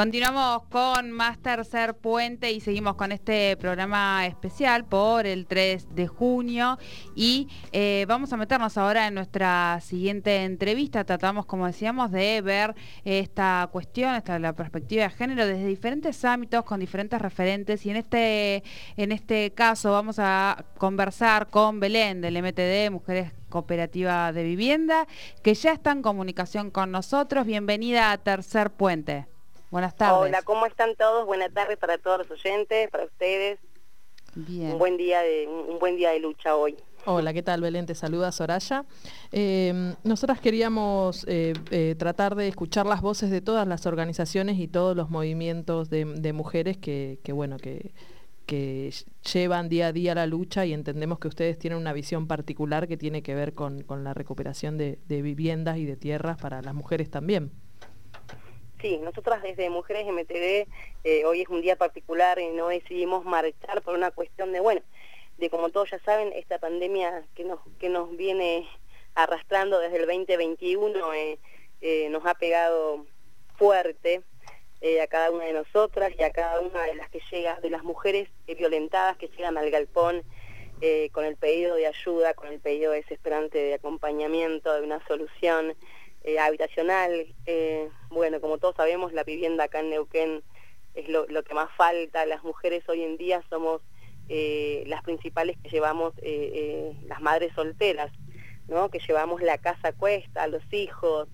Continuamos con más tercer puente y seguimos con este programa especial por el 3 de junio y eh, vamos a meternos ahora en nuestra siguiente entrevista. Tratamos, como decíamos, de ver esta cuestión, esta la perspectiva de género desde diferentes ámbitos, con diferentes referentes y en este, en este caso vamos a conversar con Belén del MTD, Mujeres Cooperativa de Vivienda, que ya está en comunicación con nosotros. Bienvenida a Tercer Puente. Buenas tardes. Hola, ¿cómo están todos? Buenas tardes para todos los oyentes, para ustedes. Bien. Un buen día de, un buen día de lucha hoy. Hola, ¿qué tal Belén? Te saluda Soraya. Eh, nosotras queríamos eh, eh, tratar de escuchar las voces de todas las organizaciones y todos los movimientos de, mujeres que, bueno, que, que, llevan día a día la lucha y entendemos que ustedes tienen una visión particular que tiene que ver con, la recuperación de viviendas y de tierras para las mujeres también. Sí, nosotras desde Mujeres MTD, eh, hoy es un día particular y no decidimos marchar por una cuestión de, bueno, de como todos ya saben, esta pandemia que nos, que nos viene arrastrando desde el 2021 eh, eh, nos ha pegado fuerte a cada una de nosotras y a cada una de las que llega, de las mujeres violentadas que llegan al galpón con el pedido de ayuda, con el pedido desesperante de acompañamiento, de una solución. Eh, habitacional. Eh, bueno, como todos sabemos, la vivienda acá en Neuquén es lo, que más falta. Las mujeres hoy en día somos eh, las principales que llevamos, las madres solteras, ¿no? que llevamos la casa a cuesta, los hijos.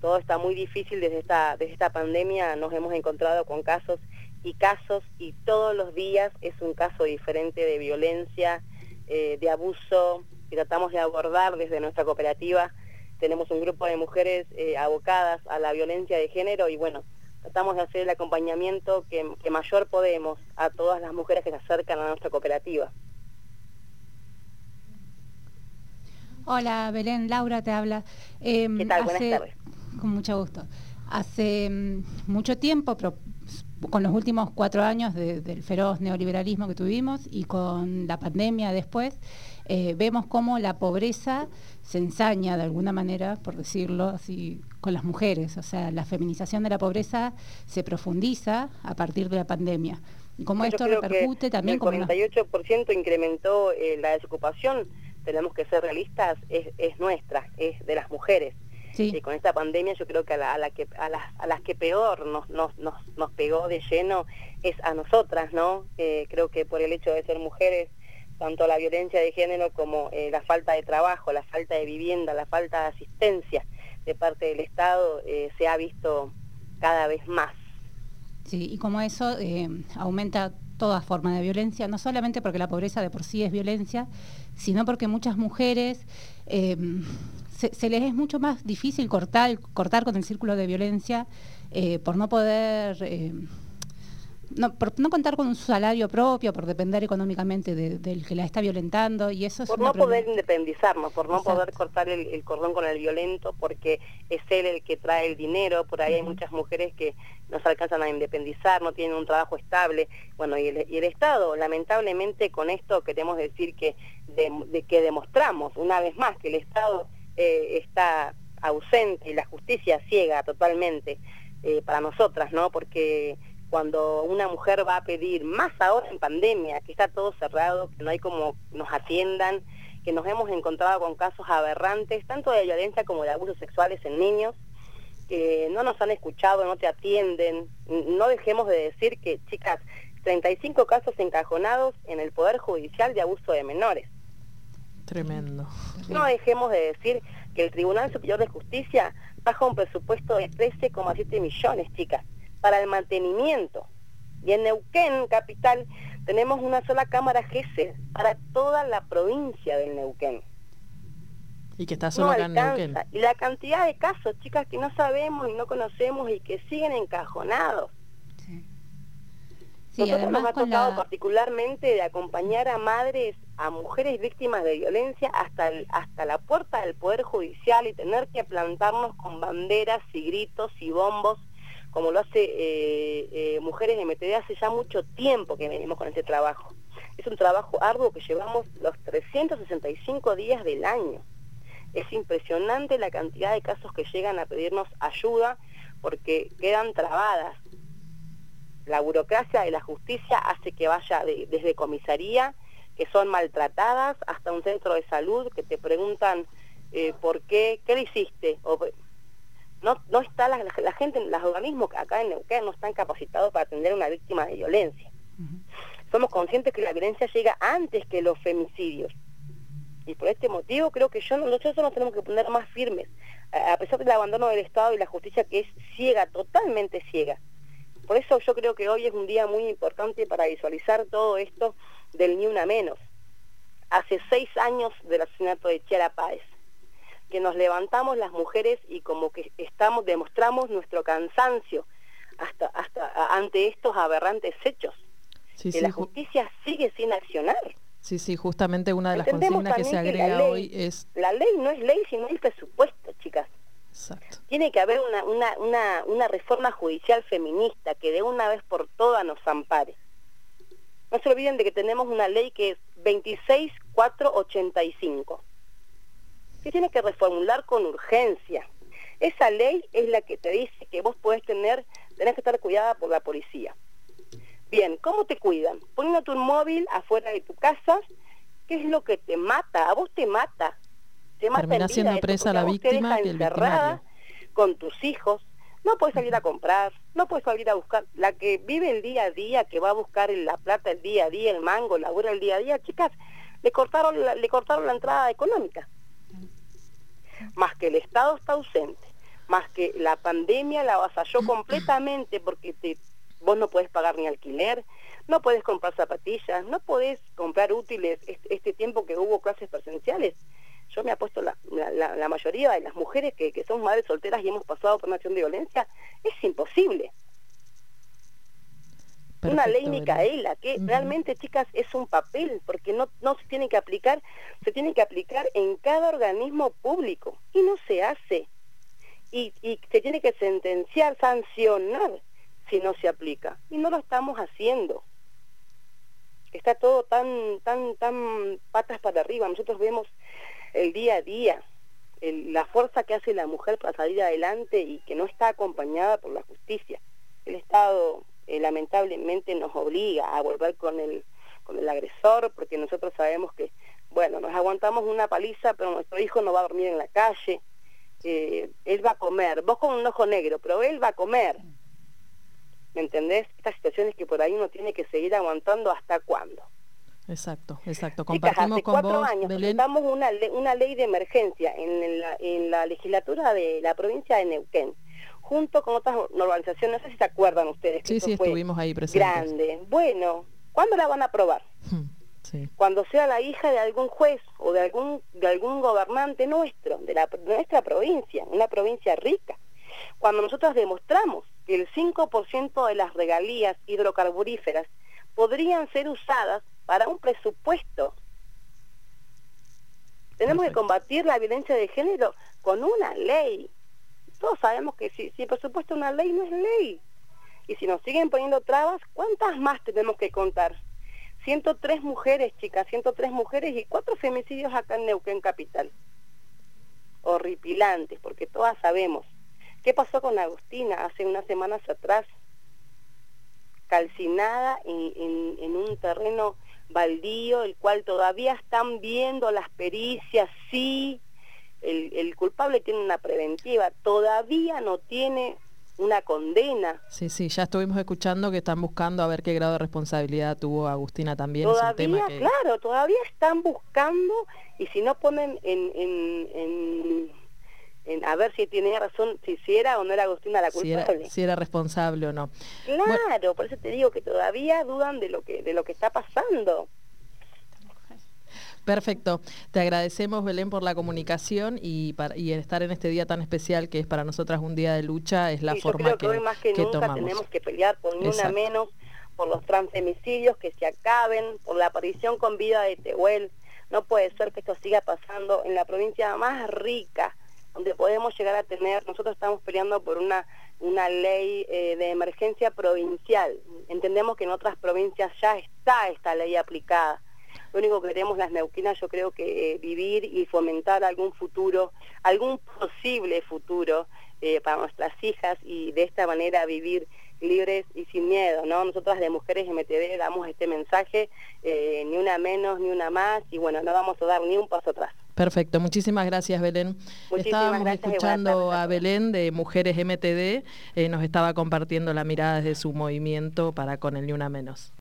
todo está muy difícil desde esta, desde esta pandemia. Nos hemos encontrado con casos y casos y todos los días es un caso diferente de violencia, de abuso que tratamos de abordar desde nuestra cooperativa tenemos un grupo de mujeres eh, abocadas a la violencia de género y bueno, tratamos de hacer el acompañamiento que, mayor podemos a todas las mujeres que se acercan a nuestra cooperativa. Hola Belén, Laura te habla. Em, ¿Qué tal? Buenas tardes. Con mucho gusto. Hace mm, mucho tiempo, pero con los últimos cuatro años del feroz neoliberalismo que tuvimos y con la pandemia después, eh, vemos cómo la pobreza se ensaña de alguna manera, por decirlo así, con las mujeres. O sea, la feminización de la pobreza se profundiza a partir de la pandemia. Y cómo esto repercute también... El 48% incrementó eh, la desocupación, tenemos que ser realistas, es, nuestra, es de las mujeres. Y con esta pandemia yo creo que a, la, que, a, las, a las que peor nos, nos, nos, nos, pegó de lleno es a nosotras, ¿no? Eh, creo que por el hecho de ser mujeres tanto la violencia de género como eh, la falta de trabajo, la falta de vivienda, la falta de asistencia de parte del Estado eh, se ha visto cada vez más. Sí, y como eso eh, aumenta toda forma de violencia, no solamente porque la pobreza de por sí es violencia, sino porque muchas mujeres se, se, les es mucho más difícil cortar, cortar con el círculo de violencia por no poder no, por no contar con un salario propio, por depender económicamente del que la está violentando y eso Por no poder independizarnos, por no poder cortar el, cordón con el violento, porque es él el que trae el dinero, por ahí hay muchas mujeres que no se alcanzan a independizar, no tienen un trabajo estable, bueno, y el, Estado, lamentablemente con esto queremos decir que, de, que demostramos una vez más que el Estado eh, está ausente y la justicia ciega totalmente eh, para nosotras, ¿no? Porque cuando una mujer va a pedir, más ahora en pandemia, que está todo cerrado, que no hay como nos atiendan, que nos hemos encontrado con casos aberrantes, tanto de violencia como de abusos sexuales en niños, que no nos han escuchado, no te atienden. No dejemos de decir que, chicas, 35 casos encajonados en el Poder Judicial de abuso de menores. Tremendo. No dejemos de decir que el Tribunal Superior de Justicia baja un presupuesto de 13,7 millones, chicas para el mantenimiento. Y en Neuquén, capital, tenemos una sola cámara GESE para toda la provincia del Neuquén. Y que está solo acá en Neuquén. Y la cantidad de casos, chicas, que no sabemos y no conocemos y que siguen encajonados. Sí. Nosotros nos ha tocado particularmente de acompañar a madres, a mujeres víctimas de violencia hasta, hasta la puerta del Poder Judicial y tener que plantarnos con banderas y gritos y bombos como lo hace eh, eh, Mujeres MTD hace ya mucho tiempo que venimos con este trabajo. Es un trabajo arduo que llevamos los 365 días del año. Es impresionante la cantidad de casos que llegan a pedirnos ayuda porque quedan trabadas la burocracia de la justicia hace que vaya desde comisaría, que son maltratadas, hasta un centro de salud, que te preguntan eh, por qué, qué le hiciste. No, no está la, gente, los organismos acá en Neuquén no están capacitados para atender a una víctima de violencia. Somos conscientes que la violencia llega antes que los femicidios. Y por este motivo creo que yo, nosotros nos tenemos que poner más firmes, a pesar del abandono del Estado y la justicia que es ciega, totalmente ciega. Por eso yo creo que hoy es un día muy importante para visualizar todo esto del ni una menos. Hace seis años del asesinato de Chiara Páez, que nos levantamos las mujeres y como que estamos, demostramos nuestro cansancio hasta, hasta ante estos aberrantes hechos. que la justicia sigue sin accionar. Sí, sí, justamente una de las consignas que se agrega hoy es... La ley no es ley si no hay presupuesto, chicas. Tiene que haber una, una, una, una reforma judicial feminista que de una vez por todas nos ampare. No se olviden de que tenemos una ley que es 26485, que tiene que reformular con urgencia. Esa ley es la que te dice que vos podés tener, tenés que estar cuidada por la policía. Bien, ¿cómo te cuidan? Poniendo tu móvil afuera de tu casa, ¿qué es lo que te mata? A vos te mata. Termina siendo presa la víctima que el con tus hijos. No puedes salir a comprar, no puedes salir a buscar. La que vive el día a día, que va a buscar la plata el día a día, el mango, labura el día a día, chicas, le cortaron la, le cortaron la entrada económica. Más que el Estado está ausente, más que la pandemia la avasalló completamente porque te, vos no puedes pagar ni alquiler, no puedes comprar zapatillas, no puedes comprar útiles este, este tiempo que hubo clases presenciales yo me apuesto la, la, mayoría de las mujeres que, que somos madres solteras y hemos pasado por una acción de violencia, es imposible. Una ley Micaela, que realmente, chicas, es un papel, porque no, no se tiene que aplicar, se tiene que aplicar en cada organismo público, y no se hace. Y, y se tiene que sentenciar, sancionar, si no se aplica. Y no lo estamos haciendo. Está todo tan, tan, tan patas para arriba. Nosotros vemos el día a día, la fuerza que hace la mujer para salir adelante y que no está acompañada por la justicia. El Estado eh, lamentablemente nos obliga a volver con el, con el agresor porque nosotros sabemos que, bueno, nos aguantamos una paliza, pero nuestro hijo no va a dormir en la calle, eh, él va a comer, vos con un ojo negro, pero él va a comer. ¿Me entendés? Estas situaciones que por ahí uno tiene que seguir aguantando hasta cuándo. Exacto, exacto. Compartimos hace cuatro años presentamos una, una ley de emergencia en la, en la legislatura de la provincia de Neuquén, junto con otras organizaciones, no sé si se acuerdan ustedes. sí, sí, estuvimos ahí presentes. Grande. Bueno, ¿cuándo la van a aprobar? Hmm, sí. Cuando sea la hija de algún juez o de algún, de algún gobernante nuestro, de, la, de nuestra provincia, una provincia rica. Cuando nosotros demostramos que el 5% de las regalías hidrocarburíferas podrían ser usadas para un presupuesto. Tenemos que combatir la violencia de género con una ley. Todos sabemos que si, si por supuesto una ley no es ley. Y si nos siguen poniendo trabas, ¿cuántas más tenemos que contar? 103 mujeres, chicas, 103 mujeres y cuatro femicidios acá en Neuquén Capital. Horripilantes, porque todas sabemos. ¿Qué pasó con Agustina hace unas semanas atrás? Calcinada en, en un terreno baldío, el cual todavía están viendo las pericias, sí, el, culpable tiene una preventiva, todavía no tiene una condena. Sí, sí, ya estuvimos escuchando que están buscando a ver qué grado de responsabilidad tuvo Agustina también. Todavía, claro, todavía están buscando y si no ponen en, en a ver si tenía razón, si, era o no era Agustina la culpable. Si era, responsable o no. Claro, por eso te digo que todavía dudan de lo que, de lo que está pasando. Perfecto. Te agradecemos, Belén, por la comunicación y, para, y estar en este día tan especial que es para nosotras un día de lucha, es la forma que, hoy más que, nunca tenemos que pelear por ni una menos, por los transfemicidios que se acaben, por la aparición con vida de Tehuel. No puede ser que esto siga pasando en la provincia más rica, donde podemos llegar a tener, nosotros estamos peleando por una, una ley eh, de emergencia provincial. Entendemos que en otras provincias ya está esta ley aplicada. Lo único que queremos las neuquinas, yo creo que eh, vivir y fomentar algún futuro, algún posible futuro eh, para nuestras hijas y de esta manera vivir libres y sin miedo, ¿no? Nosotras de Mujeres MTV damos este mensaje, eh, ni una menos, ni una más, y bueno, no vamos a dar ni un paso atrás. Perfecto, muchísimas gracias Belén. Estábamos escuchando a Belén de Mujeres MTD, eh, nos estaba compartiendo la mirada desde su movimiento para con el Ni Una Menos.